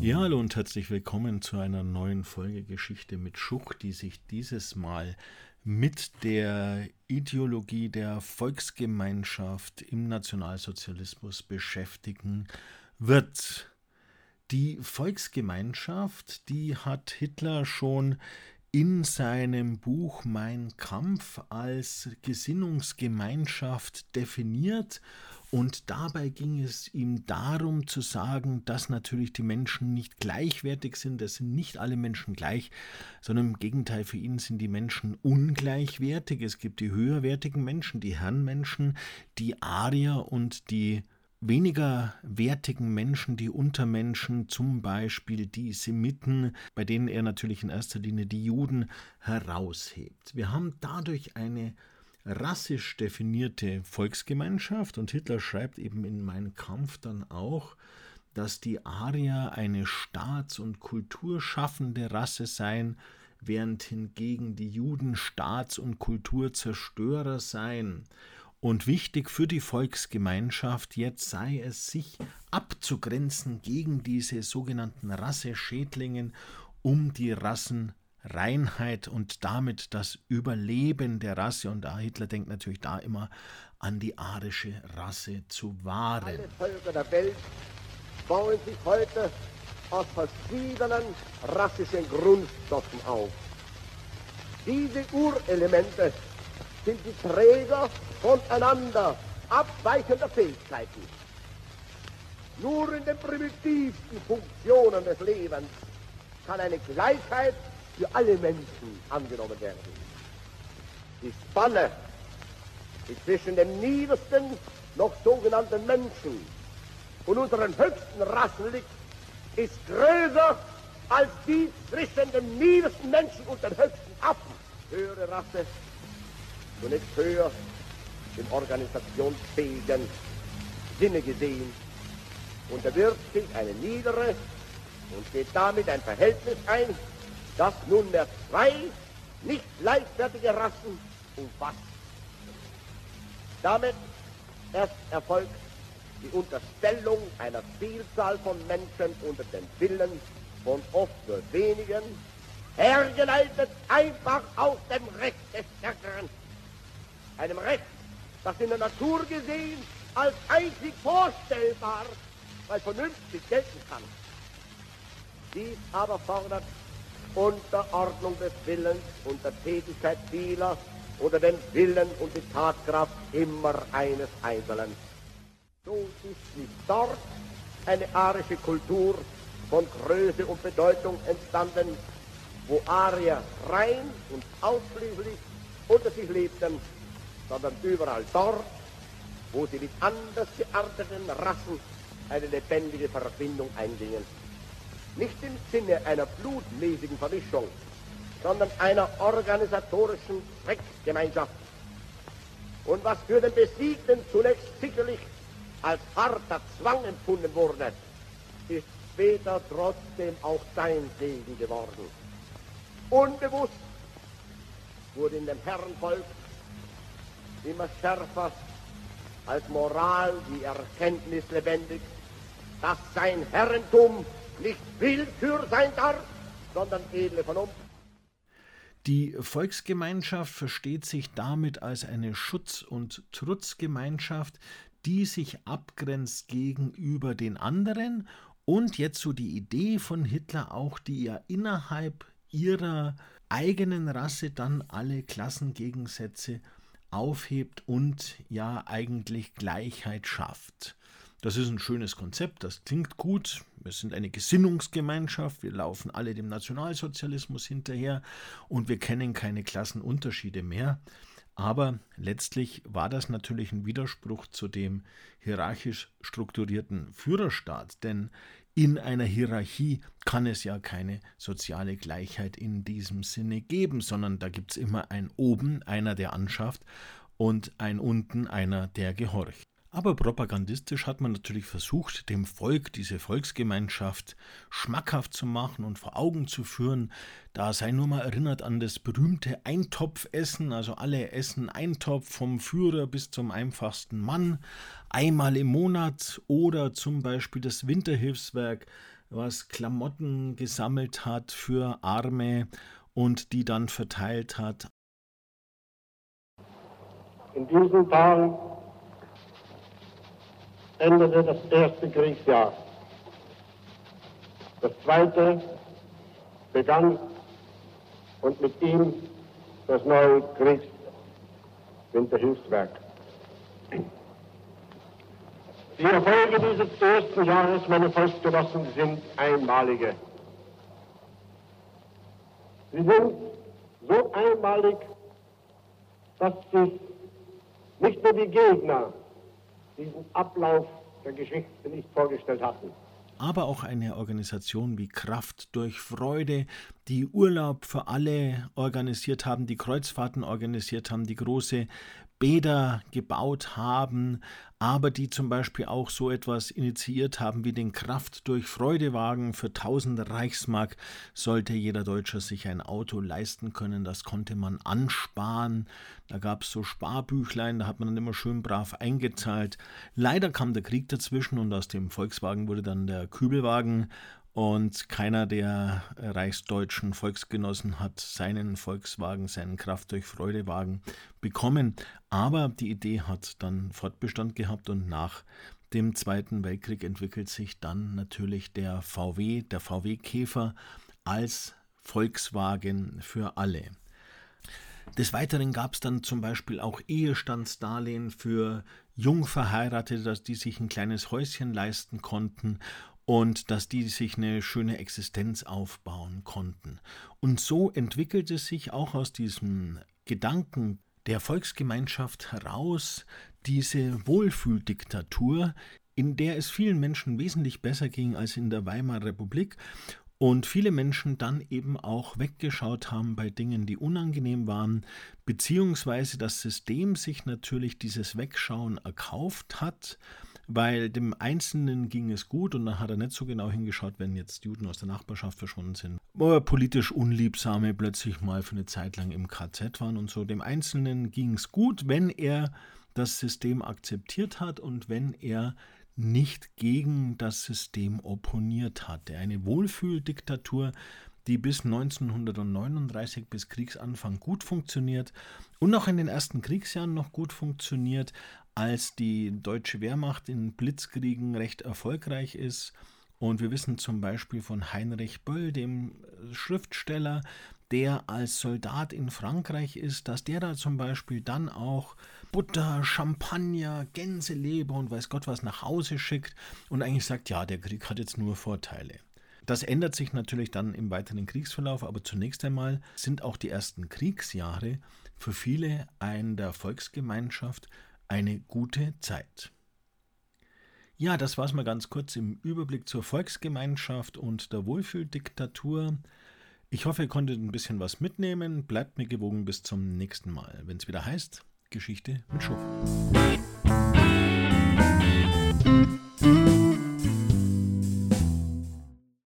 Ja, hallo und herzlich willkommen zu einer neuen Folge Geschichte mit Schuch, die sich dieses Mal mit der Ideologie der Volksgemeinschaft im Nationalsozialismus beschäftigen wird. Die Volksgemeinschaft, die hat Hitler schon in seinem Buch Mein Kampf als Gesinnungsgemeinschaft definiert und dabei ging es ihm darum zu sagen, dass natürlich die Menschen nicht gleichwertig sind, es sind nicht alle Menschen gleich, sondern im Gegenteil, für ihn sind die Menschen ungleichwertig. Es gibt die höherwertigen Menschen, die Herrenmenschen, die Arier und die weniger wertigen Menschen, die Untermenschen, zum Beispiel die Semiten, bei denen er natürlich in erster Linie die Juden heraushebt. Wir haben dadurch eine rassisch definierte Volksgemeinschaft und Hitler schreibt eben in Mein Kampf dann auch, dass die Arier eine staats- und kulturschaffende Rasse seien, während hingegen die Juden Staats- und Kulturzerstörer seien. Und wichtig für die Volksgemeinschaft jetzt sei es, sich abzugrenzen gegen diese sogenannten Rasseschädlingen, um die Rassen Reinheit und damit das Überleben der Rasse. Und Hitler denkt natürlich da immer an die arische Rasse zu wahren. Alle Völker der Welt bauen sich heute aus verschiedenen rassischen Grundstoffen auf. Diese Urelemente sind die Träger voneinander abweichender Fähigkeiten. Nur in den primitivsten Funktionen des Lebens kann eine Gleichheit für alle Menschen angenommen werden. Die Spanne, die zwischen dem niedersten noch sogenannten Menschen und unseren höchsten Rassen liegt, ist größer als die zwischen dem niedersten Menschen und den höchsten Affen. Höhere Rasse, zunächst höher im organisationsfähigen Sinne gesehen, unterwirft sich eine niedere und geht damit ein Verhältnis ein, das nunmehr zwei nicht gleichwertige Rassen umfasst. Damit erst erfolgt die Unterstellung einer Vielzahl von Menschen unter den Willen von oft nur wenigen, hergeleitet einfach aus dem Recht. Einem Recht, das in der Natur gesehen als einzig vorstellbar, weil vernünftig gelten kann. Dies aber fordert Unterordnung des Willens und der Tätigkeit vieler oder den Willen und die Tatkraft immer eines Einzelnen. So ist nicht dort eine arische Kultur von Größe und Bedeutung entstanden, wo Arier rein und ausschließlich unter sich lebten, sondern überall dort, wo sie mit anders gearteten Rassen eine lebendige Verbindung eingingen nicht im Sinne einer blutmäßigen Vermischung, sondern einer organisatorischen Zweckgemeinschaft. Und was für den Besiegten zunächst sicherlich als harter Zwang empfunden wurde, ist später trotzdem auch sein Segen geworden. Unbewusst wurde in dem Herrenvolk immer schärfer als Moral die Erkenntnis lebendig, dass sein Herrentum nicht Willkür sein darf, sondern edle Vernunft. Die Volksgemeinschaft versteht sich damit als eine Schutz- und Trutzgemeinschaft, die sich abgrenzt gegenüber den anderen und jetzt so die Idee von Hitler auch, die ja innerhalb ihrer eigenen Rasse dann alle Klassengegensätze aufhebt und ja eigentlich Gleichheit schafft. Das ist ein schönes Konzept, das klingt gut. Wir sind eine Gesinnungsgemeinschaft, wir laufen alle dem Nationalsozialismus hinterher und wir kennen keine Klassenunterschiede mehr. Aber letztlich war das natürlich ein Widerspruch zu dem hierarchisch strukturierten Führerstaat, denn in einer Hierarchie kann es ja keine soziale Gleichheit in diesem Sinne geben, sondern da gibt es immer ein Oben, einer, der anschafft, und ein Unten, einer, der gehorcht. Aber propagandistisch hat man natürlich versucht, dem Volk diese Volksgemeinschaft schmackhaft zu machen und vor Augen zu führen. Da sei nur mal erinnert an das berühmte Eintopfessen, also alle essen Eintopf vom Führer bis zum einfachsten Mann, einmal im Monat oder zum Beispiel das Winterhilfswerk, was Klamotten gesammelt hat für Arme und die dann verteilt hat. In diesen Tagen endete das erste Kriegsjahr. Das zweite begann und mit ihm das neue Kriegswinterhilfswerk. Die Erfolge dieses ersten Jahres, meine Volksgenossen, sind einmalige. Sie sind so einmalig, dass sich nicht nur die Gegner diesen Ablauf der Geschichte nicht vorgestellt hatten. Aber auch eine Organisation wie Kraft durch Freude, die Urlaub für alle organisiert haben, die Kreuzfahrten organisiert haben, die große Bäder gebaut haben, aber die zum Beispiel auch so etwas initiiert haben wie den Kraft durch Freudewagen. Für 1000 Reichsmark sollte jeder Deutscher sich ein Auto leisten können. Das konnte man ansparen. Da gab es so Sparbüchlein, da hat man dann immer schön brav eingezahlt. Leider kam der Krieg dazwischen und aus dem Volkswagen wurde dann der Kübelwagen und keiner der reichsdeutschen Volksgenossen hat seinen Volkswagen, seinen Kraft durch Freudewagen bekommen. Aber die Idee hat dann Fortbestand gehabt und nach dem Zweiten Weltkrieg entwickelt sich dann natürlich der VW, der VW Käfer als Volkswagen für alle. Des Weiteren gab es dann zum Beispiel auch Ehestandsdarlehen für Jungverheiratete, die sich ein kleines Häuschen leisten konnten und dass die sich eine schöne Existenz aufbauen konnten. Und so entwickelte sich auch aus diesem Gedanken der Volksgemeinschaft heraus diese Wohlfühldiktatur, in der es vielen Menschen wesentlich besser ging als in der Weimarer Republik und viele Menschen dann eben auch weggeschaut haben bei Dingen, die unangenehm waren, beziehungsweise das System sich natürlich dieses Wegschauen erkauft hat, weil dem Einzelnen ging es gut und dann hat er nicht so genau hingeschaut, wenn jetzt Juden aus der Nachbarschaft verschwunden sind. Oder politisch Unliebsame plötzlich mal für eine Zeit lang im KZ waren und so. Dem Einzelnen ging es gut, wenn er das System akzeptiert hat und wenn er nicht gegen das System opponiert hatte. Eine Wohlfühldiktatur, die bis 1939 bis Kriegsanfang gut funktioniert und auch in den ersten Kriegsjahren noch gut funktioniert, als die deutsche Wehrmacht in Blitzkriegen recht erfolgreich ist. Und wir wissen zum Beispiel von Heinrich Böll, dem Schriftsteller, der als Soldat in Frankreich ist, dass der da zum Beispiel dann auch Butter, Champagner, Gänseleber und weiß Gott was nach Hause schickt und eigentlich sagt, ja, der Krieg hat jetzt nur Vorteile. Das ändert sich natürlich dann im weiteren Kriegsverlauf, aber zunächst einmal sind auch die ersten Kriegsjahre für viele ein der Volksgemeinschaft eine gute Zeit. Ja, das war es mal ganz kurz im Überblick zur Volksgemeinschaft und der Wohlfühldiktatur. Ich hoffe, ihr konntet ein bisschen was mitnehmen. Bleibt mir gewogen bis zum nächsten Mal, wenn es wieder heißt Geschichte mit Schuff.